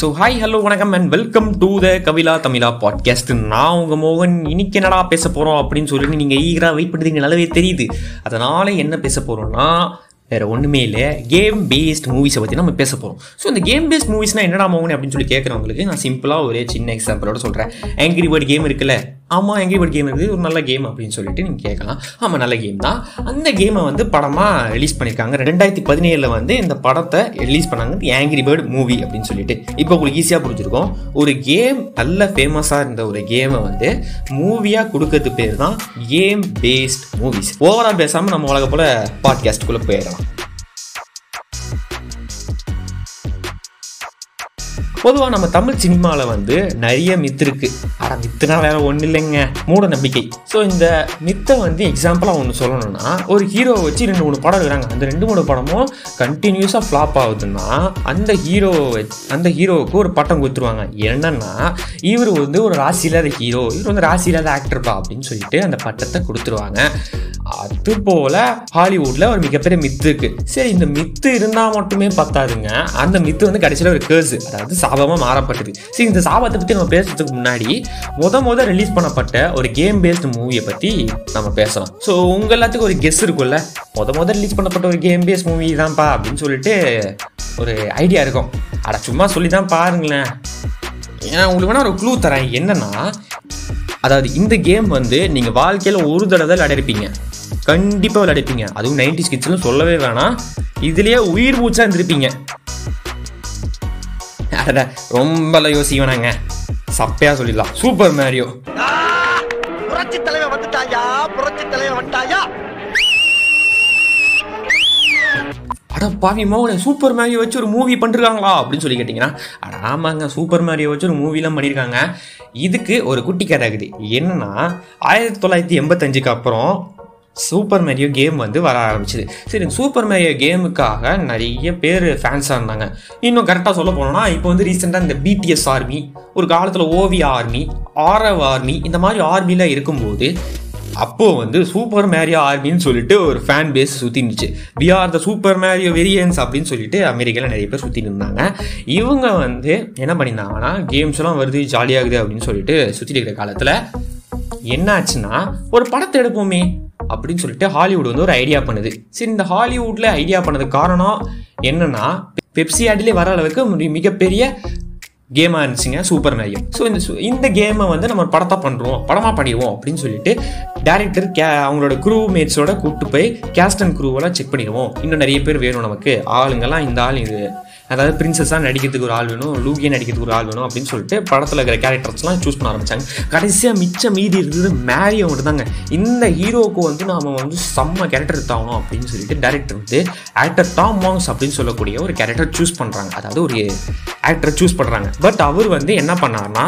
So hi hello வணக்கம் and welcome to the கவிலா தமிழா பாட்காஸ்ட் நான் உங்கள் மோகன். இன்னைக்கு என்னடா பேச போகிறோம் அப்படின்னு சொல்லிட்டு நீங்கள் ஈகராக வெயிட் பண்ணுறீங்க நல்லாவே தெரியுது. அதனால் என்ன பேச போகிறோம்னா வேற ஒன்றுமே இல்லை கேம் பேஸ்ட் மூவிஸை பற்றி நம்ம பேச போகிறோம் ஸோ இந்த கேம் பேஸ்ட் மூவிஸ்னால் என்னடா மோகன் அப்படின்னு சொல்லி கேட்குறவங்களுக்கு நான் சிம்பிளாக ஒரு சின்ன எக்ஸாம்பிளோட சொல்கிறேன் ஆங்கிரி பேர்ட் கேம் இருக்குல்ல? ஆமாம் எங்கே ஒரு கேம் இருக்குது? ஒரு நல்ல கேம் அப்படின்னு சொல்லிட்டு நீங்கள் கேட்கலாம். ஆமாம் நல்ல கேம் தான். அந்த கேமை வந்து படமாக ரிலீஸ் பண்ணியிருக்காங்க. ரெண்டாயிரத்தி பதினேழில் வந்து இந்த படத்தை ரிலீஸ் பண்ணாங்க. ஆங்கிரி பேர்டு மூவி அப்படின்னு சொல்லிட்டு. இப்போ உங்களுக்கு ஈஸியாக புரிஞ்சிருக்கும். ஒரு கேம் நல்ல ஃபேமஸாக இருந்த ஒரு கேமை வந்து மூவியாக கொடுக்கறது பேர் தான் கேம் பேஸ்ட் மூவிஸ் ஓவரால் பேசாமல் நம்ம உலக போல பாட்காஸ்ட்டுக்குள்ளே போயிடலாம். பொதுவாக நம்ம தமிழ் சினிமாவில் வந்து நிறைய மித்து இருக்கு. ஆனால் மித்துனா வேற ஒன்றும் இல்லைங்க. மூட நம்பிக்கை. ஸோ இந்த மித்தை வந்து எக்ஸாம்பிளாக ஒன்று சொல்லணும்னா ஒரு ஹீரோவை வச்சு ரெண்டு மூணு படம் இருக்கிறாங்க அந்த ரெண்டு மூணு படமும் கண்டினியூஸாக ஃப்ளாப் ஆகுதுன்னா அந்த ஹீரோவை அந்த ஹீரோவுக்கு ஒரு பட்டம் கொடுத்துருவாங்க. என்னன்னா இவர் வந்து ஒரு ராசி இல்லாத ஹீரோ இவர் வந்து ராசி இல்லாத ஆக்டர்ப்பா அப்படின்னு சொல்லிட்டு அந்த பட்டத்தை கொடுத்துருவாங்க. அது போல் ஹாலிவுட்டில் ஒரு மிகப்பெரிய மித்து இருக்குது சரி இந்த மித்து இருந்தால் மட்டுமே பத்தாதுங்க. அந்த மித்து வந்து கடைசியில் ஒரு கேர்ஸு அதாவது சாபமாக மாறப்பட்டது சரி இந்த சாபத்தை பற்றி நம்ம பேசுறதுக்கு முன்னாடி முத முத ரிலீஸ் பண்ணப்பட்ட ஒரு கேம் பேஸ்டு மூவியை பற்றி நம்ம பேசலாம். ஸோ உங்க எல்லாத்துக்கும் ஒரு கெஸ் இருக்கும்ல? முத முத ரிலீஸ் பண்ணப்பட்ட ஒரு கேம் பேஸ்ட் மூவி தான்ப்பா அப்படின்னு சொல்லிட்டு ஒரு ஐடியா இருக்கும். அட சும்மா சொல்லி தான் பாருங்களேன். ஏன்னா உங்களுக்கு வேணா ஒரு க்ளூ தரேன். என்னன்னா அதாவது இந்த கேம் வந்து நீங்கள் வாழ்க்கையில் ஒரு தடவை தான் விளையாடிருப்பீங்க. கண்டிப்பாக விளையாடிப்பீங்க அதுவும் நைன்டி ஸ்கிட்ஸ்லாம் சொல்லவே வேணாம். இதுலேயே உயிர் மூச்சா இருந்திருப்பீங்க. அடடா ரொம்பலாம் யோசிக்க வேணாங்க. சப்பையா சொல்லிடலாம். Super Mario. புரட்சி தலைவன் வந்துட்டாயா? புரட்சி தலைவன் வந்துட்டாயா? அட பாவி மோகனே சூப்பர் மேரியோ வச்சு ஒரு மூவி பண்ணிருக்காங்களா? அப்படின்னு சொல்லி கேட்டிங்கன்னா அட ஆமாங்க சூப்பர் மேரியோ வச்சு ஒரு மூவிலாம் பண்ணியிருக்காங்க இதுக்கு ஒரு குட்டி கதை இருக்குது என்னன்னா ஆயிரத்தி தொள்ளாயிரத்தி எண்பத்தஞ்சுக்கு அப்புறம் சூப்பர் மேரியோ கேம் வந்து வர ஆரம்பிச்சுது. சரி சூப்பர் மேரியோ கேமுக்காக நிறைய பேர் ஃபேன்ஸாக இருந்தாங்க. இன்னும் கரெக்டாக சொல்ல போனோம்னா இப்போ வந்து ரீசெண்டாக இந்த பிடிஎஸ் ஆர்மி ஒரு காலத்தில் ஓவியா ஆர்மி ஆரவ் ஆர்மி இந்த மாதிரி ஆர்மிலாம் இருக்கும்போது அப்போ வந்து சூப்பர் மேரியோ ஆர்மின்னு சொல்லிட்டு ஒரு ஃபேன் பேஸ் சுற்றி இருந்துச்சு. We are the super Mario variants அப்படின்னு சொல்லிட்டு அமெரிக்காவில் நிறைய பேர் சுற்றிட்டு இருந்தாங்க. இவங்க வந்து என்ன பண்ணியிருந்தாங்கன்னா கேம்ஸ்லாம் வருது ஜாலியாகுது அப்படின்னு சொல்லிட்டு சுற்றிட்டு இருக்கிற காலத்தில் என்ன ஆச்சுன்னா ஒரு படத்தை எடுப்போமே அப்படின்னு சொல்லிட்டு ஹாலிவுட் வந்து ஒரு ஐடியா பண்ணுது. சரி இந்த ஹாலிவுட்ல ஐடியா பண்ணதுக்கு காரணம் என்னன்னா பெப்சி ஆடிலே வர அளவுக்கு மிகப்பெரிய கேமாக இருந்துச்சுங்க சூப்பர் மேரியோ. ஸோ இந்த இந்த கேமை வந்து நம்ம படத்தை பண்ணுறோம் படமாக பண்ணிடுவோம் அப்படின்னு சொல்லிட்டு டேரக்டர் கே அவங்களோட குரூ மேட்ஸோட கூப்பிட்டு போய் கேஸ்ட் அண்ட் செக் பண்ணிடுவோம். இன்னும் நிறைய பேர் வேணும் நமக்கு. ஆளுங்கெல்லாம் இந்த ஆள் இது. அதாவது பிரின்சஸாக நடிக்கிறதுக்கு ஒரு ஆள் வேணும் லூகியை நடிக்கிறதுக்கு ஒரு ஆள் வேணும் அப்படின்னு சொல்லிட்டு படத்தில் இருக்கிற கேரக்டர்ஸ்லாம் சூஸ் பண்ண ஆரம்பித்தாங்க கடைசியாக மிச்சம் மீதி இருந்தது மேரியோ மட்டும் தாங்க இந்த ஹீரோவுக்கு வந்து நாம் வந்து செம்ம கேரக்டர் தாகணும் அப்படின்னு சொல்லிட்டு டேரக்டர் வந்து ஆக்டர் டாம் வாங்ஸ் அப்படின்னு சொல்லக்கூடிய ஒரு கேரக்டர் சூஸ் பண்ணுறாங்க அதாவது ஒரு ஆக்டரை சூஸ் பண்ணுறாங்க பட் அவர் வந்து என்ன பண்ணார்னா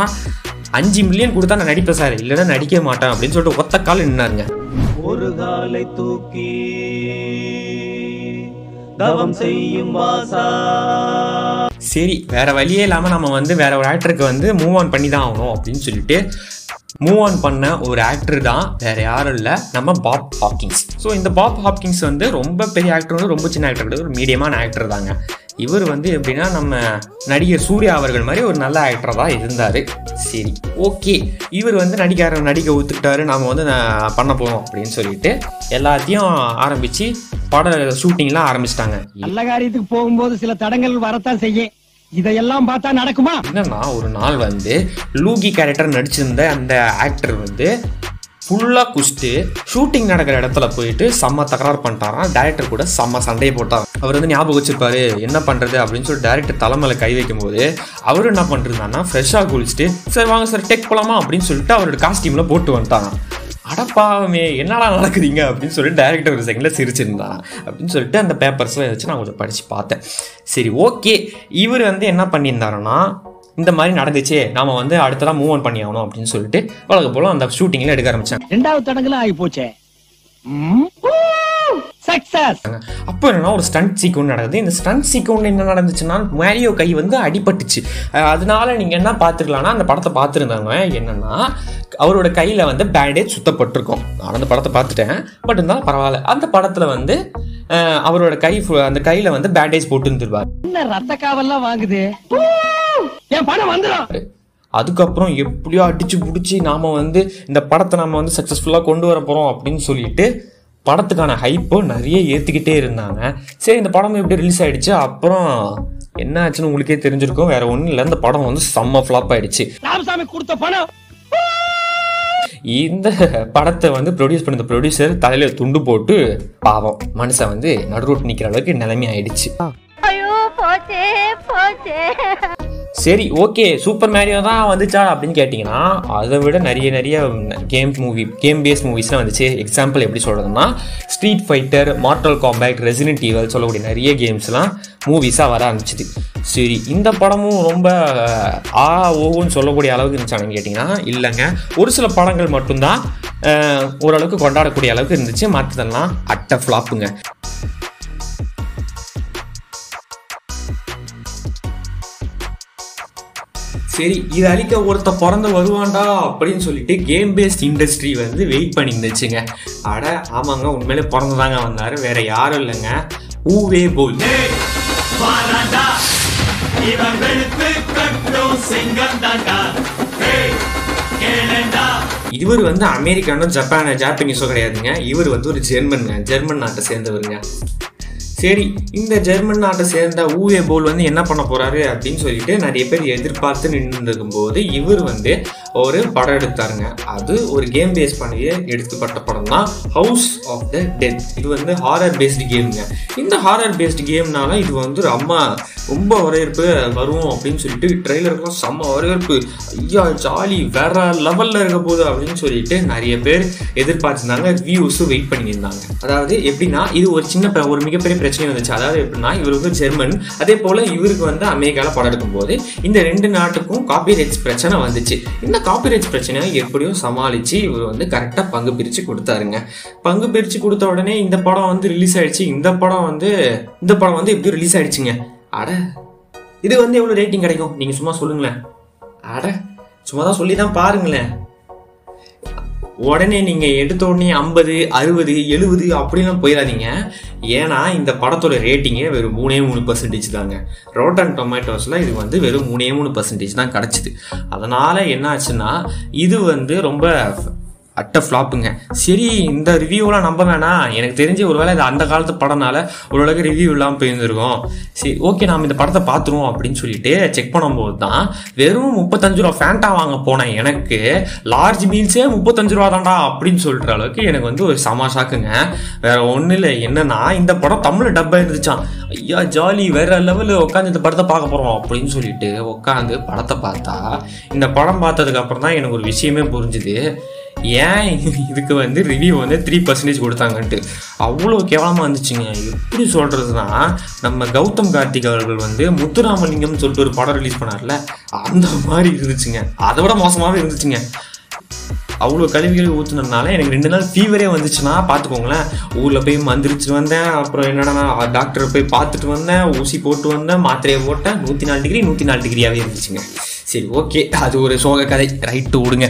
அஞ்சு மில்லியன் கொடுத்தா நான் நடிப்பேன் சார் இல்லைன்னா நடிக்க மாட்டேன் அப்படின்னு சொல்லிட்டு ஒத்த கால் நின்னாருங்க. ஒரு காலை தூக்கி தவம் செய்யும் வாசா. சரி வேற வழியே இல்லாமல் நம்ம வந்து வேற ஒரு ஆக்டருக்கு வந்து மூவ் ஆன் பண்ணி தான் ஆகணும் அப்படின்னு சொல்லிட்டு மூவ் ஆன் பண்ண ஒரு ஆக்டர் தான் வேற யாரும் இல்லை நம்ம பாப் ஹாப்கிங்ஸ் ஸோ இந்த பாப் ஹாப்கிங்ஸ் வந்து ரொம்ப பெரிய ஆக்டர் வந்து ரொம்ப சின்ன ஆக்டர் கிடையாது ஒரு மீடியமான ஆக்டர் தாங்க. இவர் வந்து எப்படின்னா நம்ம நடிகர் சூர்யா அவர்கள் மாதிரி ஒரு நல்ல ஆக்டர் தான் இருந்தார். சரி ஓகே. இவர் வந்து நடிக்க நடிக்க ஒத்துக்கிட்டாரு. நாம வந்து பண்ண போகிறோம் அப்படின்னு சொல்லிட்டு எல்லாத்தையும் ஆரம்பித்து பட ஷூட்டிங்லாம் ஆரம்பிச்சிட்டாங்க. நல்ல காரியத்துக்கு போகும்போது சில தடங்கள் வரத்தான் செய்யும். இதையெல்லாம் பார்த்தா நடக்குமா? என்னன்னா ஒரு நாள் வந்து லூகி கேரக்டர் நடிச்சிருந்த அந்த ஆக்டர் வந்து ஃபுல்லாக குடிச்சிட்டு ஷூட்டிங் நடக்கிற இடத்துல போயிட்டு செம்ம தகராறு பண்ணிட்டாராம். டேரக்டர் கூட செம்ம சண்டையை போட்டார் அவர் வந்து ஞாபகம் வச்சிருப்பாரு என்ன பண்ணுறது அப்படின்னு சொல்லி டேரக்டர் தலைமையில கை வைக்கும்போது அவர் என்ன பண்ணிருந்தாருன்னா ஃப்ரெஷ்ஷாக குளிச்சுட்டு சரி வாங்க சார் டெக் போகலாமா அப்படின்னு சொல்லிட்டு அவரோட காஸ்டியூமில் போட்டு வந்துட்டாங்க அடப்பாவமே என்னடா நடக்குதுங்க அப்படின்னு சொல்லிட்டு டேரக்டர் ஒரு செகண்டில் சிரிச்சிருந்தான். அப்படின்னு சொல்லிட்டு அந்த பேப்பர்ஸ்லாம் வச்சு நான் கொஞ்சம் படித்து பார்த்தேன். சரி ஓகே இவர் வந்து என்ன பண்ணியிருந்தாருன்னா இந்த மாதிரி நடந்துச்சே நாம வந்து அடுத்ததான் மூவ் ஆன் பண்ணி ஆகணும் அப்படின்னு சொல்லிட்டு வழக்க போல அந்த ஷூட்டிங்ல எடுக்க ஆரம்பிச்சாங்க. ரெண்டாவது தடங்களும் ஆகி போச்சே அப்போ என்னன்னா ஒரு ஸ்டண்ட் சீக்வன் நடக்குது. இந்த ஸ்டண்ட் சீக்வன் என்ன நடந்துச்சுன்னா மேரியோ கை வந்து அடிபட்டுச்சு. அதனால நீங்க என்ன பார்த்துக்கலாம்னா அந்த படத்தை பார்த்துருந்தாங்க என்னன்னா அவரோட கையில வந்து பேண்டேஜ் சுத்தப்பட்டிருக்கும். நான் அந்த படத்தை பார்த்துட்டேன். பட் இருந்தாலும் பரவாயில்ல. அந்த படத்துல வந்து அவரோட கை அந்த கையில வந்து பேண்டேஜ் போட்டு இருந்துருவார் ரத்த காவல்லாம் வாங்குது? என் பணம் வந்துடும் அதுக்கப்புறம் எப்படியோ அடிச்சு பிடிச்சி நாம வந்து இந்த படத்தை நம்ம வந்து சக்ஸஸ்ஃபுல்லாக கொண்டு வர போகிறோம் அப்படின்னு சொல்லிட்டு படத்துக்கான ஹைப்போ நிறைய ஏற்றிக்கிட்டே இருந்தாங்க. சரி இந்த படம் எப்படி ரிலீஸ் ஆயிடுச்சு? அப்புறம் என்ன ஆச்சுன்னு உங்களுக்கே தெரிஞ்சிருக்கும். வேற ஒன்றும் இல்லை இந்த படம் வந்து செம்ம ஃப்ளாப் ஆயிடுச்சு. ராமசாமி கொடுத்த பணம். இந்த படத்தை வந்து ப்ரொடியூஸ் பண்ண ப்ரொடியூசர் தலையில துண்டு போட்டு பாவம் மனுஷன் வந்து நடுரோட்டு நிற்கிற அளவுக்கு நிலைமை ஆயிடுச்சு. ஐயோ போச்சே போச்சே. சரி ஓகே சூப்பர் மேரியோ தான் வந்துச்சா அப்படின்னு கேட்டிங்கன்னா அதை விட நிறைய நிறைய கேம் மூவி கேம் பேஸ் மூவிஸ்லாம் வந்துச்சு. எக்ஸாம்பிள் எப்படி சொல்கிறதுனா Street Fighter Mortal Kombat Resident Evil சொல்லக்கூடிய நிறைய கேம்ஸ்லாம் மூவிஸாக வர ஆரம்பிச்சிது. சரி இந்த படமும் ரொம்ப ஆ ஓன்னு சொல்லக்கூடிய அளவுக்கு இருந்துச்சான்னு கேட்டிங்கன்னா இல்லைங்க. ஒரு சில படங்கள் மட்டும்தான் ஓரளவுக்கு கொண்டாடக்கூடிய அளவுக்கு இருந்துச்சு. மற்றதெல்லாம் அட்டை ஃப்ளாப்புங்க சரி இது அழிக்க ஒருத்த பிறந்து வருவான்டா அப்படின்னு சொல்லிட்டு கேம் பேஸ்ட் இண்டஸ்ட்ரி வந்து வெயிட் பண்ணியிருந்துச்சுங்க அட ஆமாங்க உண்மையிலே பிறந்துதாங்க வந்தார் வேற யாரும் இல்லைங்க. ஊவே போல். இவர் வந்து அமெரிக்கானோ ஜப்பானோ ஜாப்பனீஸோ கிடையாதுங்க. இவர் வந்து ஒரு ஜெர்மன் ஜெர்மன் நாட்டை சேர்ந்தவருங்க. சரி இந்த ஜெர்மன் நாட்டை சேர்ந்த ஊவே போல் வந்து என்ன பண்ண போறாரு அப்படின்னு சொல்லிட்டு நிறைய பேர் எதிர்பார்த்து நின்று இருக்கும்போது இவர் வந்து ஒரு படம் எடுத்தாருங்க. அது ஒரு கேம் பேஸ் பண்ணிய எடுத்துப்பட்ட படம் தான் ஹவுஸ் ஆஃப் த டெத் இது வந்து ஹாரர் பேஸ்டு கேம்ங்க இந்த ஹாரர் பேஸ்டு கேம்னால இது வந்து ரொம்ப ரொம்ப வரவேற்பு வரும் அப்படின்னு சொல்லிட்டு ட்ரெய்லருக்குலாம் செம்ம வரவேற்பு. ஐயா ஜாலி வேற லெவலில் இருக்க போகுது அப்படின்னு சொல்லிட்டு நிறைய பேர் எதிர்பார்த்துருந்தாங்க. வியூஸும் வெயிட் பண்ணியிருந்தாங்க. அதாவது எப்படின்னா இது ஒரு சின்ன ஒரு மிகப்பெரிய பிரச்சனை வந்துச்சு. அதாவது எப்படின்னா இவர் வந்து ஜெர்மன். அதே போல் இவருக்கு வந்து அமெரிக்காவில் படம் எடுக்கும்போது இந்த ரெண்டு நாட்டுக்கும் காப்பி ரைட்ஸ் பிரச்சனை வந்துச்சு. இந்த காப்பி ரைட்ஸ் பிரச்சனையை எப்படியும் சமாளித்து இவர் வந்து கரெக்டாக பங்கு பிரிச்சு கொடுத்தாருங்க. பங்கு பிரிச்சு கொடுத்த உடனே இந்த படம் வந்து ரிலீஸ் ஆயிடுச்சு. இந்த படம் வந்து இந்த படம் வந்து எப்படியும் ரிலீஸ் ஆயிடுச்சுங்க? அட இது வந்து எவ்வளோ ரேட்டிங் கிடைக்கும்? நீங்கள் சும்மா சொல்லுங்களேன். அட சும்மா தான் சொல்லி தான் பாருங்களேன். உடனே நீங்கள் எடுத்த உடனே ஐம்பது அறுபது எழுபது அப்படிலாம் போயிடாதீங்க. ஏன்னா இந்த படத்தோட ரேட்டிங்கே வெறும் மூணே மூணு பர்சன்டேஜ் தாங்க. ரோட்டன் டொமேட்டோஸில் இது வந்து வெறும் மூணே மூணு பர்சன்டேஜ் தான் கிடச்சிது. அதனால் என்ன ஆச்சுன்னா இது வந்து ரொம்ப அட்ட ஃப்ளாப்புங்க சரி இந்த ரிவ்யூலாம் நம்ப வேணாம். எனக்கு தெரிஞ்சு ஒருவேளை இது அந்த காலத்து படம்னால ஓரளவுக்கு ரிவ்யூ இல்லாமல் போயிருந்திருக்கும். சரி ஓகே நாம் இந்த படத்தை பார்த்துருவோம் அப்படின்னு சொல்லிட்டு செக் பண்ணும்போது தான் வெறும் முப்பத்தஞ்சு ரூபா ஃபேண்டா வாங்க போனேன். எனக்கு லார்ஜ் மீல்ஸே முப்பத்தஞ்சு ரூபா தான்டா அப்படின்னு சொல்கிற அளவுக்கு எனக்கு வந்து ஒரு சமாஷாக்குங்க வேற ஒன்றும் இல்லை. என்னன்னா இந்த படம் தமிழ் டப்பா இருந்துச்சான் ஐயா ஜாலி வேற லெவலில் உட்காந்து இந்த படத்தை பார்க்க போகிறோம் அப்படின்னு சொல்லிட்டு உட்காந்து படத்தை பார்த்தா இந்த படம் பார்த்ததுக்கு அப்புறம் தான் எனக்கு ஒரு விஷயமே புரிஞ்சுது. ஏன் இதுக்கு வந்து ரிவ்யூ வந்து த்ரீ பர்சன்டேஜ் கொடுத்தாங்கன்ட்டு? அவ்வளோ கேவலமாக இருந்துச்சுங்க. எப்படி சொல்கிறதுனா நம்ம கௌதம் கார்த்திக் அவர்கள் வந்து முத்துராமலிங்கம்னு சொல்லிட்டு ஒரு படம் ரிலீஸ் பண்ணார்ல அந்த மாதிரி இருந்துச்சுங்க. அதை விட மோசமாகவே இருந்துச்சுங்க. அவ்வளோ கழிவுகளை ஊற்றுனதுனால எனக்கு ரெண்டு நாள் ஃபீவரே வந்துச்சுன்னா பார்த்துக்கோங்களேன். ஊரில் போய் மந்திரிச்சு வந்தேன். அப்புறம் என்னடா டாக்டரை போய் பார்த்துட்டு வந்தேன். ஊசி போட்டு வந்தேன். மாத்திரையை போட்டேன். நூற்றி நாலு டிகிரி நூற்றி நாலு டிகிரியாகவே இருந்துச்சுங்க. சரி ஓகே அது ஒரு சோக கதை ரைட்டு விடுங்க.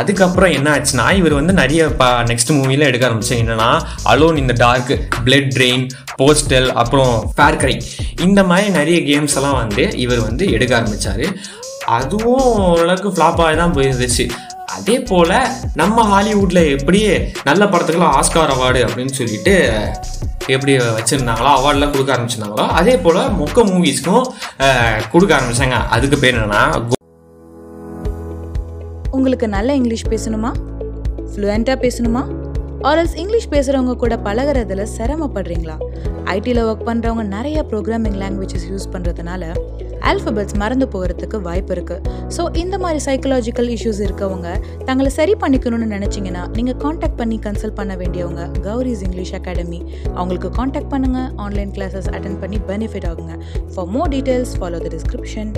அதுக்கப்புறம் என்ன ஆச்சுன்னா இவர் வந்து நிறைய நெக்ஸ்ட் மூவில எடுக்க ஆரம்பிச்சாங்க என்னன்னா அலோன் இந்த டார்க் பிளட் ட்ரெயின் போஸ்டல் அப்புறம் ஃபேர்கரை இந்த மாதிரி நிறைய கேம்ஸ் எல்லாம் வந்து இவர் வந்து எடுக்க ஆரம்பிச்சார். அதுவும் ஓரளவுக்கு ஃப்ளாப் ஆகி தான் போயிருந்துச்சு. அதே போல் நம்ம ஹாலிவுட்டில் எப்படி நல்ல படத்துக்கெல்லாம் ஆஸ்கார் அவார்டு அப்படின்னு சொல்லிட்டு எப்படி வச்சுருந்தாங்களோ அவார்ட்லாம் கொடுக்க ஆரம்பிச்சிருந்தாங்களோ அதே போல் மொக்க மூவிஸ்க்கும் கொடுக்க ஆரம்பித்தாங்க அதுக்கு பேர் என்னென்னா உங்களுக்கு நல்ல இங்கிலீஷ் பேசணுமா? ஃப்ளூயண்ட்டாக பேசணுமா? ஆர்எல்ஸ் இங்கிலீஷ் பேசுகிறவங்க கூட பழகுறதுல சிரமப்படுறீங்களா? ஐடியில் ஒர்க் பண்ணுறவங்க நிறைய ப்ரோக்ராமிங் லாங்குவேஜஸ் யூஸ் பண்ணுறதுனால ஆல்ஃபபெட்ஸ் மறந்து போகிறதுக்கு வாய்ப்பு இருக்குது ஸோ இந்த மாதிரி சைக்கலாஜிக்கல் இஷ்யூஸ் இருக்கவங்க தங்களை சரி பண்ணிக்கணும்னு நினச்சிங்கன்னா நீங்கள் காண்டாக்ட் பண்ணி கன்சல்ட் பண்ண வேண்டியவங்க கௌரிஸ் இங்கிலீஷ் அகாடமி அவங்களுக்கு காண்டாக்ட் பண்ணுங்கள் ஆன்லைன் கிளாஸஸ் அட்டன் பண்ணி பெனிஃபிட் ஆகுங்க. For more details follow the description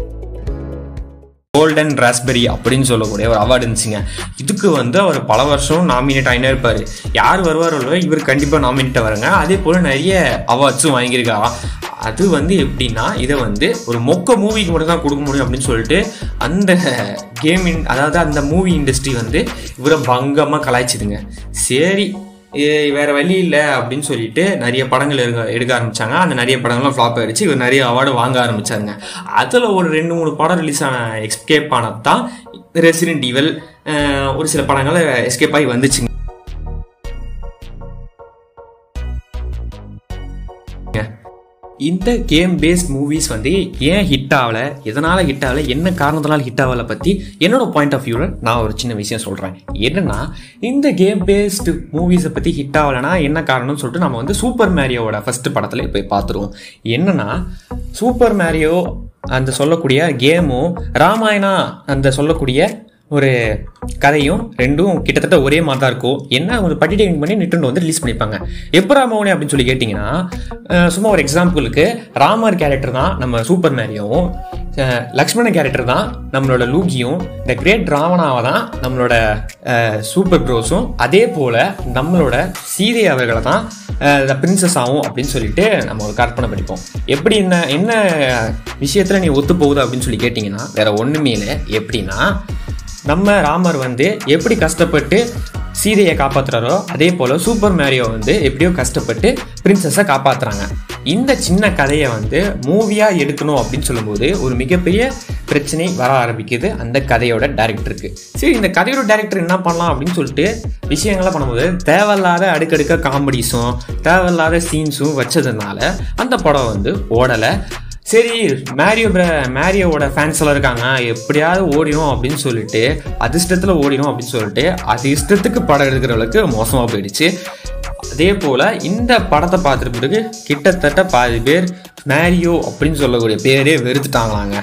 Golden Raspberry அப்படின்னு சொல்லக்கூடிய ஒரு அவார்டு இருந்துச்சுங்க. இதுக்கு வந்து அவர் பல வருஷம் நாமினேட் ஆகினே இருப்பார். யார் வருவாரோ இவர் கண்டிப்பாக நாமினேட் வருங்க. அதே போல் நிறைய அவார்ட்ஸும் வாங்கியிருக்காராம் அது வந்து எப்படின்னா இதை வந்து ஒரு மொக்க மூவிக்கு மட்டும் தான் கொடுக்க முடியும் அப்படின்னு சொல்லிட்டு அந்த கேமிங் அதாவது அந்த மூவி இண்டஸ்ட்ரி வந்து இவரை பங்கமாக கலாய்ச்சிதுங்க. சரி வேற வழி இல்லை அப்படின்னு சொல்லிட்டு நிறைய படங்கள் எடுக்க எடுக்க ஆரம்பிச்சாங்க. அந்த நிறைய படங்கள்லாம் ஃப்ளாப் ஆயிடுச்சு. இவர் நிறைய அவார்டு வாங்க ஆரம்பிச்சாங்க. அதில் ஒரு ரெண்டு மூணு படம் ரிலீஸ் ஆன எஸ்கேப் ஆனது தான் ரெசிடென்ட் ஈவல் ஒரு சில படங்கள் எஸ்கேப் ஆகி வந்துச்சுங்க. இந்த கேம் பேஸ்ட் மூவிஸ் வந்து ஏன் ஹிட் ஆகல? எதனால் ஹிட் ஆகலை? என்ன காரணத்தினால் ஹிட் ஆகலை பற்றி என்னோட பாயிண்ட் ஆஃப் வியூவில் நான் ஒரு சின்ன விஷயம் சொல்கிறேன் என்னன்னா இந்த கேம் பேஸ்டு மூவிஸை பற்றி ஹிட் ஆகலைன்னா என்ன காரணம்னு சொல்லிட்டு நம்ம வந்து சூப்பர் மேரியோவோட ஃபஸ்ட்டு படத்தில் போய் பார்த்துருவோம். என்னென்னா சூப்பர் மேரியோ அந்த சொல்லக்கூடிய கேமும் ராமாயணா அந்த சொல்லக்கூடிய ஒரு கதையும் ரெண்டும் கிட்டத்தட்ட ஒரே மாதிரி தான் இருக்கும். என்ன ஒரு பட்டிடைன் பண்ணி நிட்டுண்டு வந்து ரிலீஸ் பண்ணிப்பாங்க எப்போ ராமவனே அப்படின்னு சொல்லி கேட்டிங்கன்னா சும்மா ஒரு எக்ஸாம்பிளுக்கு ராமர் கேரக்டர் தான் நம்ம சூப்பர் மேரியும் லக்ஷ்மண கேரக்டர் தான் நம்மளோட லூகியும் இந்த கிரேட் ராவணாவை தான் நம்மளோட சூப்பர் ப்ரோஸும் அதே போல் நம்மளோட சீதை அவர்களை தான் த பிரின்சஸ் ஆகும் அப்படின்னு சொல்லிட்டு நம்ம ஒரு கற்பனை படிப்போம் எப்படி என்ன என்ன விஷயத்தில் நீ ஒத்து போகுது அப்படின்னு சொல்லி கேட்டிங்கன்னா வேற ஒன்றுமே இல்லை. எப்படின்னா நம்ம ராமர் வந்து எப்படி கஷ்டப்பட்டு சீதையை காப்பாத்துறாரோ அதே போல் சூப்பர் மேரியோ வந்து எப்படியோ கஷ்டப்பட்டு பிரின்சஸை காப்பாற்றுறாங்க இந்த சின்ன கதையை வந்து மூவியாக எடுக்கணும் அப்படின்னு சொல்லும்போது ஒரு மிகப்பெரிய பிரச்சனை வர ஆரம்பிக்குது அந்த கதையோட டேரக்டருக்கு சரி இந்த கதையோட டேரக்டர் என்ன பண்ணலாம் அப்படின்னு சொல்லிட்டு விஷயங்கள்லாம் பண்ணும்போது தேவையில்லாத அடுக்கடுக்க காமெடிஸும் தேவையில்லாத சீன்ஸும் வச்சதுனால அந்த படம் வந்து ஓடலை. சரி மேரியோ பிர மேரியோவோட ஃபேன்ஸ் எல்லாம் இருக்காங்க. எப்படியாவது ஓடிடும் அப்படின்னு சொல்லிட்டு அதிர்ஷ்டத்தில் ஓடிடும் அப்படின்னு சொல்லிட்டு அது இஷ்டத்துக்கு படம் எடுக்கிற அளவுக்கு மோசமாக போயிடுச்சு. அதே போல் இந்த படத்தை பார்த்துட்டு பிறகு கிட்டத்தட்ட பாதி பேர் மேரியோ அப்படின்னு சொல்லக்கூடிய பேரே வெறுத்துட்டாங்களாங்க.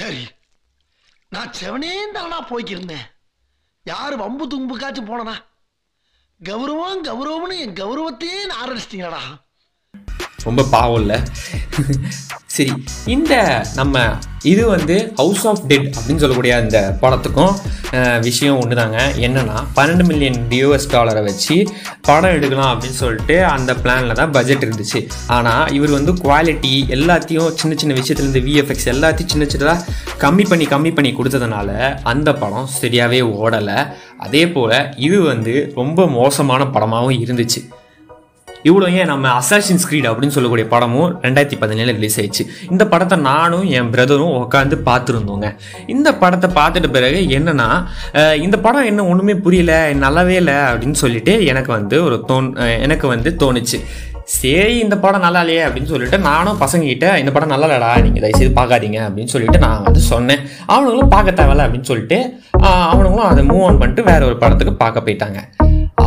சரி நான் செவனே தானா போய்க்கிருந்தேன். யார் வம்பு தும்புக்காச்சும் போனனா? கௌரவம் கௌரவம்னு என் கௌரவத்தையே ஆரம்பிச்சிட்டீங்களா ரொம்ப பாவம் இல்லை. சரி இந்த நம்ம இது வந்து ஹவுஸ் ஆஃப் டெட் அப்படின்னு சொல்லக்கூடிய அந்த படத்துக்கும் விஷயம் ஒன்று தாங்க என்னன்னா பன்னெண்டு மில்லியன் யூஎஸ் டாலரை வச்சு படம் எடுக்கலாம் அப்படின்னு சொல்லிட்டு அந்த பிளானில் தான் பட்ஜெட் இருந்துச்சு. ஆனால் இவர் வந்து குவாலிட்டி எல்லாத்தையும் சின்ன சின்ன விஷயத்துலேருந்து விஎஃப்எக்ஸ் எல்லாத்தையும் சின்ன சின்னதாக கம்மி பண்ணி கம்மி பண்ணி கொடுத்ததுனால அந்த படம் சரியாகவே ஓடலை. அதே போல் இது வந்து ரொம்ப மோசமான படமாகவும் இருந்துச்சு. இவ்வளோ ஏன் நம்ம அசாசின்ஸ் ஸ்க்ரீட் அப்படின்னு சொல்லக்கூடிய படமும் ரெண்டாயிரத்தி பதினேழு ரிலீஸ் ஆயிடுச்சு. இந்த படத்தை நானும் என் பிரதரும் உட்காந்து பார்த்துருந்தோங்க. இந்த படத்தை பார்த்துட்ட பிறகு என்னன்னா இந்த படம் என்ன ஒன்றுமே புரியல நல்லாவே இல்லை அப்படின்னு சொல்லிட்டு எனக்கு வந்து ஒரு தோன் எனக்கு வந்து தோணுச்சு. சரி இந்த படம் நல்லா இல்லையே அப்படின்னு சொல்லிட்டு நானும் பசங்ககிட்ட இந்த படம் நல்லா இல்லடா நீங்கள் தயவுசெய்து பார்க்காதீங்க அப்படின்னு சொல்லிட்டு நான் வந்து சொன்னேன். அவனுங்களும் பார்க்க தேவையில்ல அப்படின்னு சொல்லிட்டு அவனுங்களும் அதை மூவ் ஆன் பண்ணிட்டு வேற ஒரு படத்துக்கு பார்க்க போயிட்டாங்க.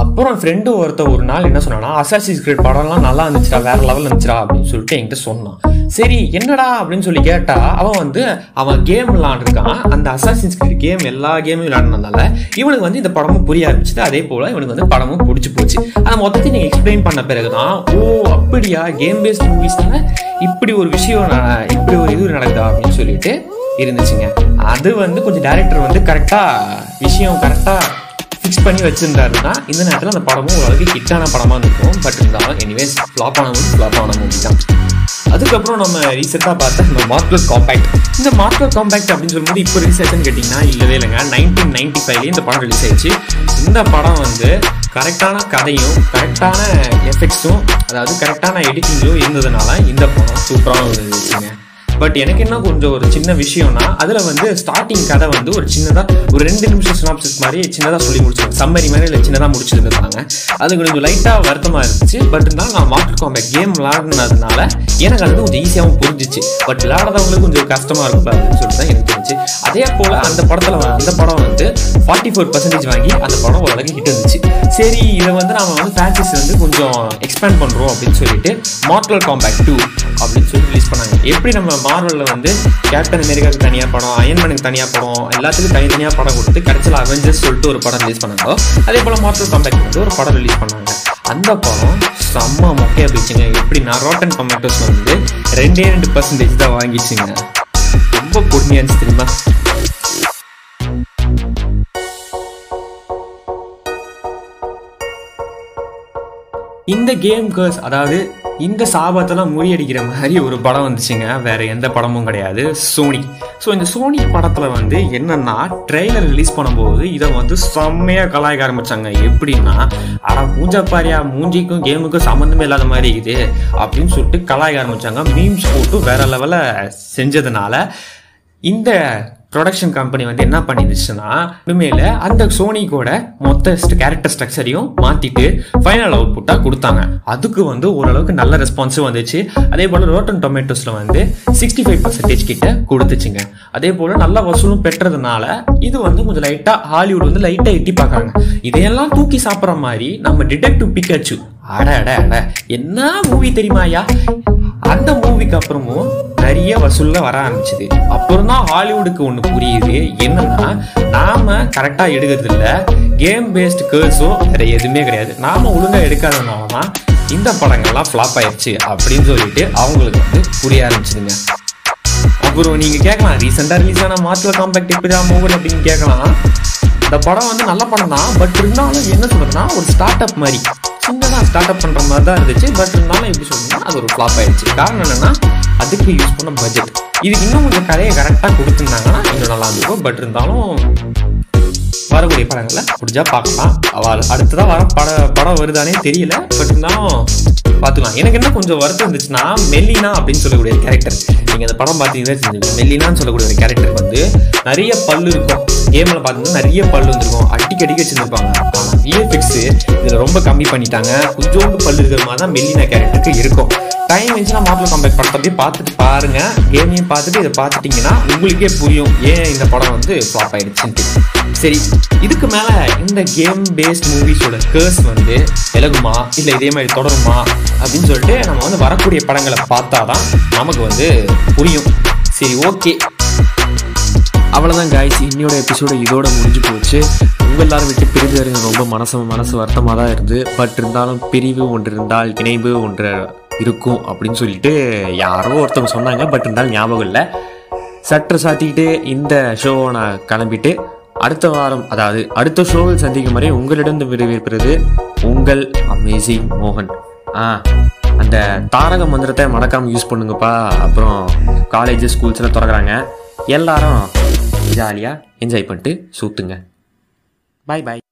அப்புறம் ஃப்ரெண்டு ஒருத்த ஒரு நாள் என்ன சொன்னானா அசாசி கிரேட் படம்லாம் நல்லா இருந்துச்சுடா வேற லெவல் இருந்துச்சுடா அப்படின்னு சொல்லிட்டு என்கிட்ட சொன்னான். சரி என்னடா? அப்படின்னு சொல்லி கேட்டா அவன் வந்து அவன் கேம் விளாண்டுருக்கான் அந்த அசாசின்ஸ் கிரேட் கேம் எல்லா கேமும் விளாண்டனால இவனுக்கு வந்து இந்த படமும் புரிய ஆரம்பிச்சுது. அதே போல இவனுக்கு வந்து படமும் பிடிச்சி போச்சு. அதை மொத்தத்தையும் நீங்கள் எக்ஸ்பிளைன் பண்ண பிறகுதான் ஓ அப்படியா? கேம் பேஸ்ட் மூவிஸ்னால இப்படி ஒரு விஷயம் இப்படி ஒரு இது நடக்குதா? அப்படின்னு சொல்லிட்டு இருந்துச்சுங்க. அது வந்து கொஞ்சம் டேரக்டர் வந்து கரெக்டாக விஷயம் கரெக்டாக ஃபிக்ஸ் பண்ணி வச்சிருந்தாருன்னா இந்த நேரத்தில் அந்த படமும் ஓரளவுக்கு ஹிட்டான படமாக இருக்கும். பட் இருந்தாலும் எனிவேஸ் ஃப்ளாப் ஆன மூவி ஃப்ளாப் ஆன மூவி தான். அதுக்கப்புறம் நம்ம ரீசெண்டாக பார்த்தா நம்ம மார்க்கர் காம்பேக்ட் இந்த மார்க்லர் காம்பேக்ட் அப்படின்னு சொல்லும்போது இப்போ ரிலீஸ் ஆச்சுன்னு கேட்டிங்கன்னா இல்லவே இல்லைங்க. நைன்டீன் நைன்டி ஃபைவ்லேயே இந்த படம் ரிலீஸ் ஆயிடுச்சு. இந்த படம் வந்து கரெக்டான கதையும் கரெக்டான எஃபெக்ட்ஸும் அதாவது கரெக்டான எடிட்டிங்கும் இருந்ததுனால இந்த படம் சூப்பராக இருந்துச்சுங்க பட் எனக்கு என்ன கொஞ்சம் ஒரு சின்ன விஷயம்னா அதில் வந்து ஸ்டார்டிங் கதை வந்து ஒரு சின்னதாக ஒரு ரெண்டு நிமிஷம் சினாப்சிஸ் மாதிரி சின்னதாக சொல்லி முடிச்சிருக்கோம் சம்மரி மாதிரி இல்லை சின்னதாக முடிச்சிருந்துருக்காங்க அது கொஞ்சம் லைட்டாக வருத்தமாக இருந்துச்சு. பட் இருந்தாலும் நான் மார்க்கெட் காம்பேக்ட் கேம் விளாடுனதுனால எனக்கு அது வந்து கொஞ்சம் ஈஸியாகவும் புரிஞ்சிச்சு. பட் விளாடுறவங்களுக்கு கொஞ்சம் கஷ்டமாக இருக்கும் அப்படின்னு சொல்லிட்டு தான் எனக்கு தெரிஞ்சு அதே போல் அந்த படத்தில் அந்த படம் வந்து ஃபார்ட்டி ஃபோர் பர்சன்டேஜ் வாங்கி அந்த படம் ஓரளவுக்கு ஹிட் இருந்துச்சு. சரி இதை வந்து நாம வந்து ஃபேன்சிஸ் வந்து கொஞ்சம் எக்ஸ்பேண்ட் பண்ணுறோம் அப்படின்னு சொல்லிட்டு மார்டல் காம்பேக்ட் டூ அப்படின்னு சொல்லி ரிலீஸ் பண்ணாங்க. எப்படி நம்ம மார்வலில் வந்து கேப்டன் அமெரிக்காவுக்கு தனியாக படம் அயன்மேனுக்கு தனியாக படம் எல்லாத்துக்கும் தனித்தனியாக படம் கொடுத்து கடைசியில் அவெஞ்சர்ஸ் சொல்லிட்டு ஒரு படம் ரிலீஸ் பண்ணாங்களோ அதே போல் மார்வல் காம்பேக்ட் வந்து ஒரு படம் ரிலீஸ் பண்ணாங்க. அந்த படம் செம்ம மொக்கையாக போயிடுச்சுங்க. எப்படி நான் ரோட்டன் டொமேட்டோஸ் வந்து ரெண்டே ரெண்டு பர்சன்டேஜ் தான் வாங்கிச்சுங்க. ரொம்ப கொடுமையாக இருந்துச்சு தெரியுமா? இந்த கேம் கேர்ஸ் அதாவது இந்த சாபத்தெல்லாம் முறியடிக்கிற மாதிரி ஒரு படம் வந்துச்சுங்க. வேற எந்த படமும் கிடையாது. சோனி ஸோ இந்த சோனி படத்தில் வந்து என்னன்னா ட்ரெய்லர் ரிலீஸ் பண்ணும்போது இதை வந்து செம்மையாக கலாய்க்க ஆரம்பிச்சாங்க. எப்படின்னா அட மூஞ்சப்பாரியா மூஞ்சிக்கும் கேமுக்கும் சம்மந்தமே இல்லாத மாதிரி இருக்குது அப்படின்னு சொல்லிட்டு கலாய்க்க ஆரம்பிச்சாங்க. மீம்ஸ் போட்டு வேற லெவலில் செஞ்சதுனால இந்த ப்ரொடக்ஷன் கம்பெனி வந்து என்ன பண்ணிருச்சுன்னா உண்மையில அந்த சோனிக்கோட மொத்த கேரக்டர் ஸ்ட்ரக்சரையும் மாத்திட்டு ஃபைனல் அவுட்புட்டா கொடுத்தாங்க. அதுக்கு வந்து ஓரளவுக்கு நல்ல ரெஸ்பான்ஸும் வந்துச்சு. அதே போல ரோட்டன் டொமேட்டோஸ்ல வந்து சிக்ஸ்டி ஃபைவ் பர்சன்டேஜ் கிட்ட கொடுத்துச்சுங்க. அதே போல நல்ல வசூலும் பெற்றதுனால இது வந்து கொஞ்சம் லைட்டா ஹாலிவுட் வந்து லைட்டா எட்டி பார்க்கறாங்க. இதையெல்லாம் தூக்கி சாப்பிட்ற மாதிரி நம்ம டிடெக்டிவ் பிக்காச்சு அட அட அட என்ன மூவி தெரியுமாயா அந்த மூவிக்கு அப்புறமும் நிறைய வசூல்ல வர ஆரம்பிச்சது. அப்புறம் தான் ஹாலிவுட்டுக்கு ஒன்று புரியுது. என்னன்னா நாம கரெக்டா எடுக்கிறது இல்ல கேம் பேஸ்ட் கேர்ஸோ வேற எதுவுமே கிடையாது. நாம ஒழுங்கா எடுக்காதனால தான் இந்த படங்கள்லாம் ஃப்ளாப் ஆயிடுச்சு அப்படின்னு சொல்லிட்டு அவங்களுக்கு வந்து புரிய ஆரம்பிச்சுதுங்க. அப்புறம் நீங்க கேட்கலாம் ரீசெண்டா ரிலீஸ் ஆன மாத்துல காம்பேக்ட் எப்படி தான் மூவல் அப்படின்னு கேட்கலாம். இந்த படம் வந்து நல்ல படம் தான் பட் இருந்தாலும் என்ன சொல்றதுன்னா ஒரு ஸ்டார்ட் அப் மாதிரி. சின்னதா ஸ்டார்ட் அப் பண்ணுற மாதிரி தான் இருந்துச்சு. பட் இருந்தாலும் எப்படி சொல்லணும்னா அது ஒரு ஃப்ளாப் ஆயிடுச்சு. காரணம் என்னென்னா அதுக்கு யூஸ் பண்ண பட்ஜெட் இதுக்கு இன்னும் கொஞ்சம் கதையை கரெக்டாக கொடுத்துருந்தாங்கன்னா இன்னும் நல்லா இருந்திருக்கும். பட் இருந்தாலும் வரக்கூடிய படங்களை முடிஞ்சா பார்க்கலாம். அவள் அடுத்ததான் வர பட படம் வருதானே தெரியல. பட் இருந்தாலும் பார்த்துக்கலாம் எனக்கு என்ன கொஞ்சம் வருத்தம் இருந்துச்சுன்னா மெல்லினா அப்படின்னு சொல்லக்கூடிய கேரக்டர் நீங்கள் அந்த படம் பார்த்தீங்கன்னா தெரிஞ்சு மெல்லினான்னு சொல்லக்கூடிய ஒரு கேரக்டர் வந்து நிறைய பல்லு இருக்கும். கேமில் பார்த்தீங்கன்னா நிறைய பல்லு வந்துருக்கும். அடிக்கடி அடிக்க வச்சுருப்பாங்க ஆனால் இதில் ரொம்ப கம்மி பண்ணிட்டாங்க. கொஞ்சோண்டு பல்லு இருக்கிற மாதிரி தான் மெல்லினா கேரக்டருக்கு இருக்கும். டைம் இருந்துச்சுன்னா மாப்பிள கம்பேக் படத்தை பார்த்துட்டு பாருங்கள் கேமையும் பார்த்துட்டு இதை பார்த்துட்டிங்கன்னா உங்களுக்கே புரியும். ஏன் இந்த படம் வந்து ஃப்ளாப் ஆகிடுச்சுன்ட்டு சரி இதுக்கு மேல இந்த கேம் பேஸ்ட் மூவிஸோட கேர்ஸ் வந்து விலகுமா? இல்ல இதே மாதிரி தொடருமா? அப்படின்னு சொல்லிட்டு நம்ம வந்து வரக்கூடிய படங்களை பார்த்தாதான் நமக்கு வந்து புரியும். சரி ஓகே அவ்வளோதான் காய்ஸ் இன்னியோட எபிசோடு இதோட முடிஞ்சு போச்சு. உங்கள் எல்லாரும் விட்டு பிரிவு வருங்க ரொம்ப மனசு மனசு வருத்தமாக தான் இருந்து. பட் இருந்தாலும் பிரிவு ஒன்று இருந்தால் இணைவு ஒன்று இருக்கும் அப்படின்னு சொல்லிட்டு யாரோ ஒருத்தவங்க சொன்னாங்க. பட் இருந்தாலும் ஞாபகம் இல்லை. சற்று சாத்திக்கிட்டு இந்த ஷோவை நான் கிளம்பிட்டு அடுத்த வாரம் அதாவது அடுத்த ஷோவில் சந்திக்கும் வரை உங்களிடம் விடைபெறுவது உங்கள் அமேசிங் மோகன். ஆ அந்த தாரக மந்திரத்தை மறக்காமல் யூஸ் பண்ணுங்கப்பா. அப்புறம் காலேஜ் ஸ்கூல்ஸ்லாம் திறக்கிறாங்க. எல்லாரும் ஜாலியாக என்ஜாய் பண்ணிட்டு சூத்துங்க. பாய் பாய்